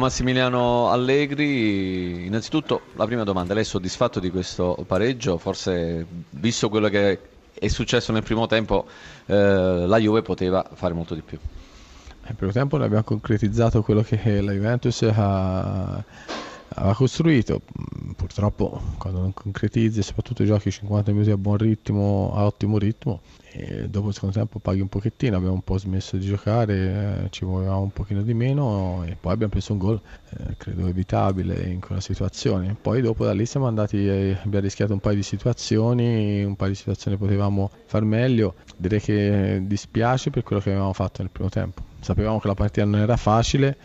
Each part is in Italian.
Massimiliano Allegri, innanzitutto la prima domanda, lei è soddisfatto di questo pareggio? Forse visto quello che è successo nel primo tempo eh, la Juve poteva fare molto di più. Nel primo tempo noi abbiamo concretizzato quello che la Juventus ha, aveva costruito. Purtroppo quando non concretizzi, soprattutto giochi 50 minuti a buon ritmo, a ottimo ritmo, dopo il secondo tempo paghi un pochettino, abbiamo un po' smesso di giocare, eh, ci muovevamo un pochino di meno e poi abbiamo preso un gol, eh, credo evitabile in quella situazione. Poi dopo da lì siamo andati, eh, abbiamo rischiato un paio di situazioni, un paio di situazioni potevamo far meglio. Direi che dispiace per quello che avevamo fatto nel primo tempo. Sapevamo che la partita non era facile,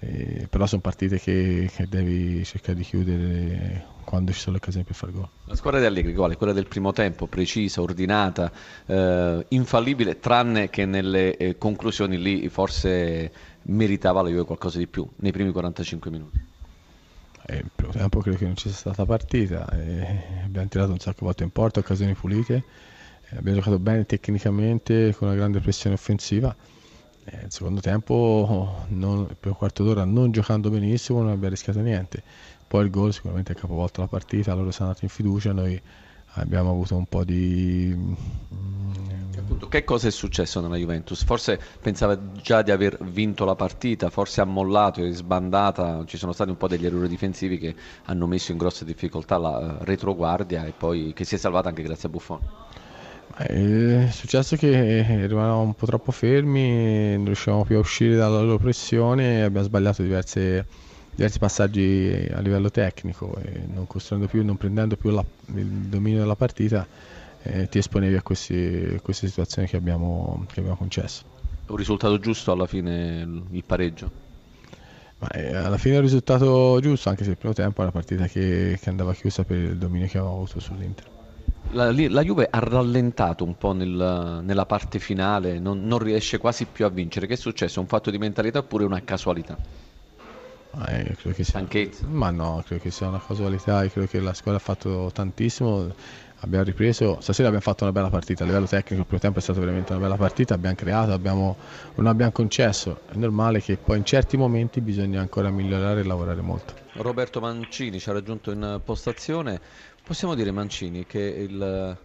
eh, però sono partite che, che, devi cercare di chiudere quando ci sono le occasioni per fare gol. La squadra di Allegri quale? Quella del primo tempo, precisa, ordinata, eh, infallibile, tranne che nelle eh, conclusioni lì forse meritava la Juve qualcosa di più, nei primi 45 minuti. Eh, il primo tempo credo che non ci sia stata partita, abbiamo tirato un sacco di volte in porta, occasioni pulite, abbiamo giocato bene tecnicamente con una grande pressione offensiva eh, il secondo tempo, non, per un quarto d'ora, non giocando benissimo, non abbiamo rischiato niente. Poi il gol sicuramente ha capovolto la partita, loro sono andati in fiducia, noi abbiamo avuto un po' di... Appunto, che cosa è successo nella Juventus? Forse pensava già di aver vinto la partita, forse ha mollato, è sbandata, ci sono stati un po' degli errori difensivi che hanno messo in grossa difficoltà la retroguardia e poi che si è salvata anche grazie a Buffon. È successo che eravamo un po' troppo fermi, non riuscivamo più a uscire dalla loro pressione e abbiamo sbagliato diverse, diversi passaggi a livello tecnico e non costruendo più, non prendendo più la, il dominio della partita eh, ti esponevi a, questi, queste situazioni che abbiamo, che abbiamo concesso. Un risultato giusto alla fine il pareggio? Ma, eh, alla fine è un risultato giusto, anche se il primo tempo è una partita che, che andava chiusa per il dominio che avevamo avuto sull'Inter. La, la, Juve ha rallentato un po' nel, nella parte finale, non, non, riesce quasi più a vincere. Che è successo? Un fatto di mentalità oppure una casualità? Eh, credo che sia, ma no, credo che sia una casualità. Io credo che la squadra ha fatto tantissimo. Abbiamo ripreso, stasera abbiamo fatto una bella partita a livello tecnico. Il primo tempo è stata veramente una bella partita. Abbiamo creato, abbiamo, non abbiamo concesso. È normale che poi in certi momenti bisogna ancora migliorare e lavorare molto. Roberto Mancini ci ha raggiunto in postazione. Possiamo dire, Mancini, che il,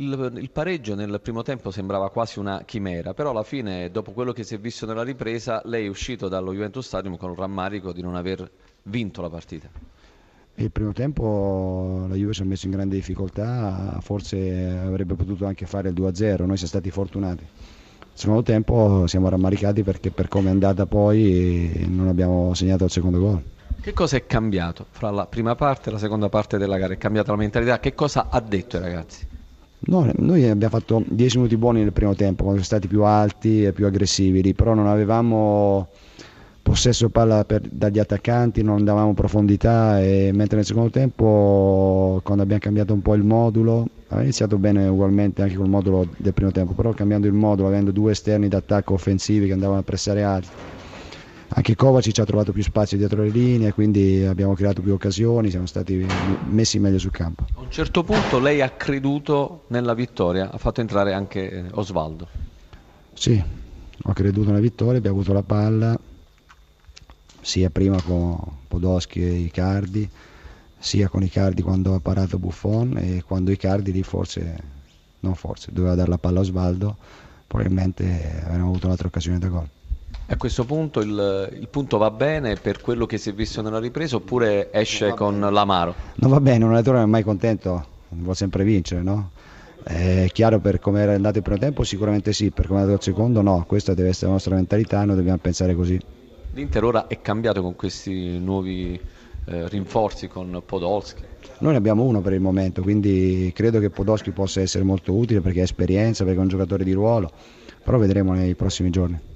il, il, pareggio nel primo tempo sembrava quasi una chimera, però alla fine, dopo quello che si è visto nella ripresa, lei è uscito dallo Juventus Stadium con un rammarico di non aver vinto la partita. Il primo tempo la Juve si è messa in grande difficoltà, forse avrebbe potuto anche fare il 2-0, noi siamo stati fortunati. Il secondo tempo siamo rammaricati perché per come è andata poi non abbiamo segnato il secondo gol. Che cosa è cambiato fra la prima parte e la seconda parte della gara? È cambiata la mentalità? Che cosa ha detto ai ragazzi? No, noi abbiamo fatto 10 minuti buoni nel primo tempo, quando siamo stati più alti e più aggressivi, però non avevamo possesso palla per, dagli attaccanti, non davamo profondità e mentre nel secondo tempo quando abbiamo cambiato un po' il modulo, aveva iniziato bene ugualmente anche col modulo del primo tempo, però cambiando il modulo, avendo due esterni d'attacco offensivi che andavano a pressare alti anche Kovacic ha trovato più spazio dietro le linee, quindi abbiamo creato più occasioni, siamo stati messi meglio sul campo. A un certo punto lei ha creduto nella vittoria, ha fatto entrare anche eh, Osvaldo. Sì, ho creduto nella vittoria, abbiamo avuto la palla sia prima con Podoschi e Icardi, sia con Icardi quando ha parato Buffon e quando Icardi lì forse, non forse, doveva dare la palla a Osvaldo, probabilmente avremmo avuto un'altra occasione da gol. A questo punto il, il, punto va bene per quello che si è visto nella ripresa oppure esce con bene. l'amaro? Non va bene, un allenatore non è mai contento, vuole sempre vincere, no? È chiaro per come era andato il primo tempo sicuramente sì, per come è andato il secondo no, questa deve essere la nostra mentalità, noi dobbiamo pensare così. L'Inter ora è cambiato con questi nuovi eh, rinforzi con Podolski? Noi ne abbiamo uno per il momento, quindi credo che Podolski possa essere molto utile perché ha esperienza, perché è un giocatore di ruolo, però vedremo nei prossimi giorni.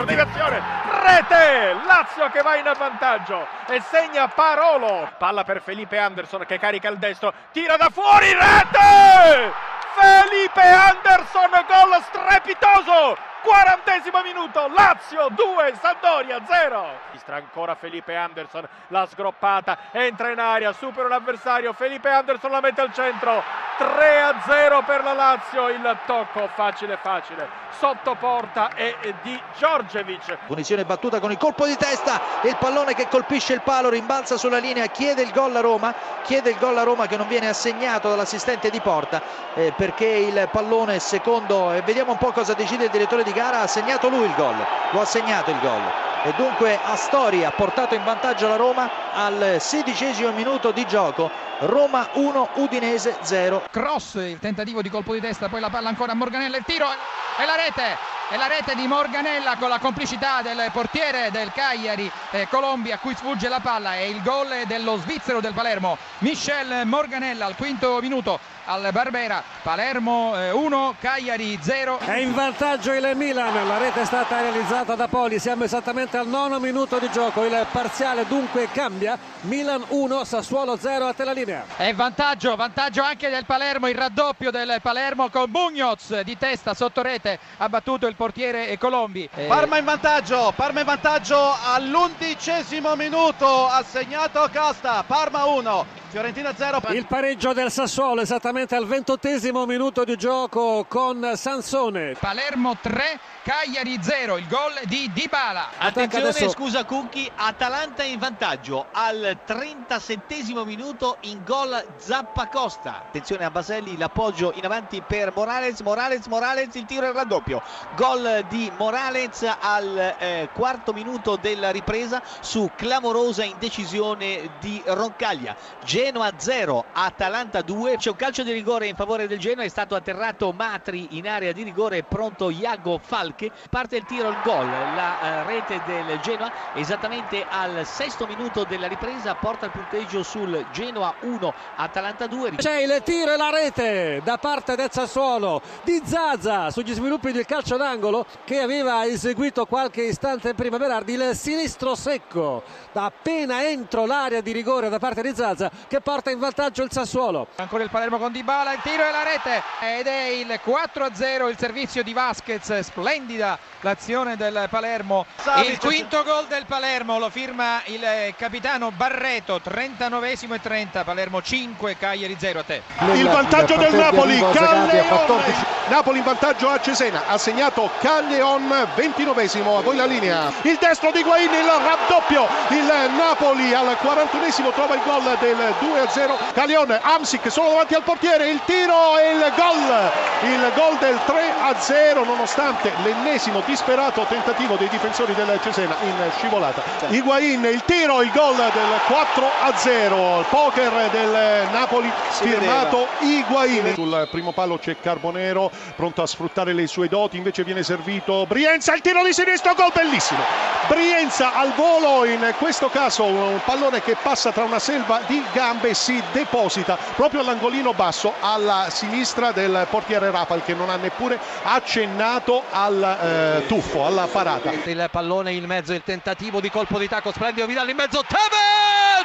Centro, deviazione, rete, Lazio che va in avvantaggio e segna Parolo, palla per Felipe Anderson che carica il destro, tira da fuori, rete! Felipe Anderson, gol strepitoso Quarantesimo minuto, Lazio 2, Sampdoria 0. Registra ancora Felipe Anderson, la sgroppata, entra in aria, supera un avversario, Felipe Anderson la mette al centro. 3 a 0 per la Lazio, il tocco facile facile sotto porta e di Giorgevic. Punizione battuta con il colpo di testa, il pallone che colpisce il palo, rimbalza sulla linea, chiede il gol a Roma, chiede il gol a Roma che non viene assegnato dall'assistente di porta eh, perché il pallone secondo, eh, vediamo un po' cosa decide il direttore di gara, ha segnato lui il gol, lo ha segnato il gol. E dunque Astori ha portato in vantaggio la Roma al sedicesimo minuto di gioco. Roma 1 Udinese 0 cross il tentativo di colpo di testa poi la palla ancora a Morganella il tiro e la rete e la rete di Morganella con la complicità del portiere del Cagliari eh, Colombi a cui sfugge la palla e il gol dello svizzero del Palermo Michel Morganella al quinto minuto al Barbera. Palermo 1 eh, Cagliari 0 è in vantaggio il Milan. La rete è stata realizzata da Poli. Siamo esattamente al nono minuto di gioco. Il parziale dunque cambia. Milan 1 Sassuolo 0 a te la linea. È vantaggio vantaggio anche del Palermo. Il raddoppio del Palermo con Bugnoz di testa sotto rete. Ha battuto il portiere Colombi. Eh... Parma in vantaggio, Parma in vantaggio all'undicesimo minuto, ha segnato Costa, Parma 1. Fiorentina 0. Il pareggio del Sassuolo esattamente al ventottesimo minuto di gioco con Sansone. Palermo 3, Cagliari 0, il gol di Dybala. Attenzione, adesso... scusa Cucchi, Atalanta in vantaggio al 37 minuto in gol Zappa Costa. Attenzione a Baselli, l'appoggio in avanti per Morales, Morales, Morales, il tiro è il raddoppio. Gol di Morales al eh, quarto minuto della ripresa su clamorosa indecisione di Roncaglia. Genoa 0, Atalanta 2. C'è un calcio di rigore in favore del Genoa, è stato atterrato Matri in area di rigore, pronto Iago Falche. Parte il tiro, il gol, la uh, rete del Genoa esattamente al sesto minuto della ripresa, porta il punteggio sul Genoa 1, Atalanta 2. C'è il tiro e la rete da parte del Sassuolo di Zaza sugli sviluppi del calcio d'angolo che aveva eseguito qualche istante prima Berardi, il sinistro secco appena entro l'area di rigore da parte di Zaza che porta in vantaggio il Sassuolo. Ancora il Palermo con Dybala, il tiro e la rete ed è il 4-0 il servizio di Vasquez, splendida l'azione del Palermo. Il quinto gol del Palermo lo firma il capitano Barreto, 39 e 30, Palermo 5, Cagliari 0 a te. Il vantaggio del Napoli, Calleon. Napoli in vantaggio a Cesena, ha segnato Calleon 29esimo, a voi la linea. Il destro di Guaini, il raddoppio, il Napoli al 41esimo trova il gol del 2-0. Calion, Amsic solo davanti al portiere, il tiro e il gol. Il gol del 3-0 nonostante l'ennesimo disperato tentativo dei difensori del Cesena in scivolata. Higuain, il tiro, il gol del 4-0. Poker del Napoli firmato Higuain. Sul primo palo c'è Carbonero pronto a sfruttare le sue doti, invece viene servito Brienza, il tiro di sinistro, gol bellissimo. Brienza al volo, in questo caso un pallone che passa tra una selva di gambe si deposita proprio all'angolino basso alla sinistra del portiere Rapal che non ha neppure accennato al eh, tuffo, alla parata. Il pallone in mezzo, il tentativo di colpo di tacco, splendido Vidal in mezzo, Tevez!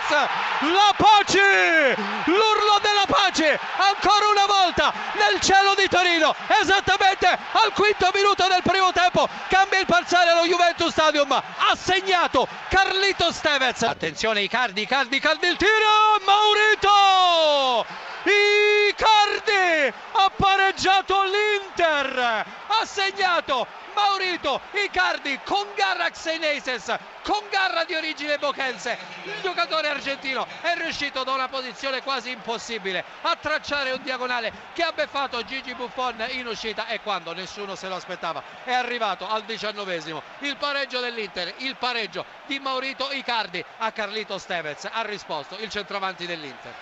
La pace! L'urlo della pace! Ancora una volta nel cielo di Torino, esattamente al quinto minuto del primo tempo, cambia il parziale allo Juventus Stadium, ha segnato Carlito Stevez. Attenzione Icardi, Icardi, Icardi il tiro, Maurito! Icardi ha pareggiato l'Inter, ha segnato Maurito Icardi con garra Xeneses, con garra di origine bochense. Il giocatore argentino è riuscito da una posizione quasi impossibile a tracciare un diagonale che ha beffato Gigi Buffon in uscita e quando nessuno se lo aspettava è arrivato al diciannovesimo il pareggio dell'Inter, il pareggio di Maurito Icardi a Carlito Stevez ha risposto il centravanti dell'Inter.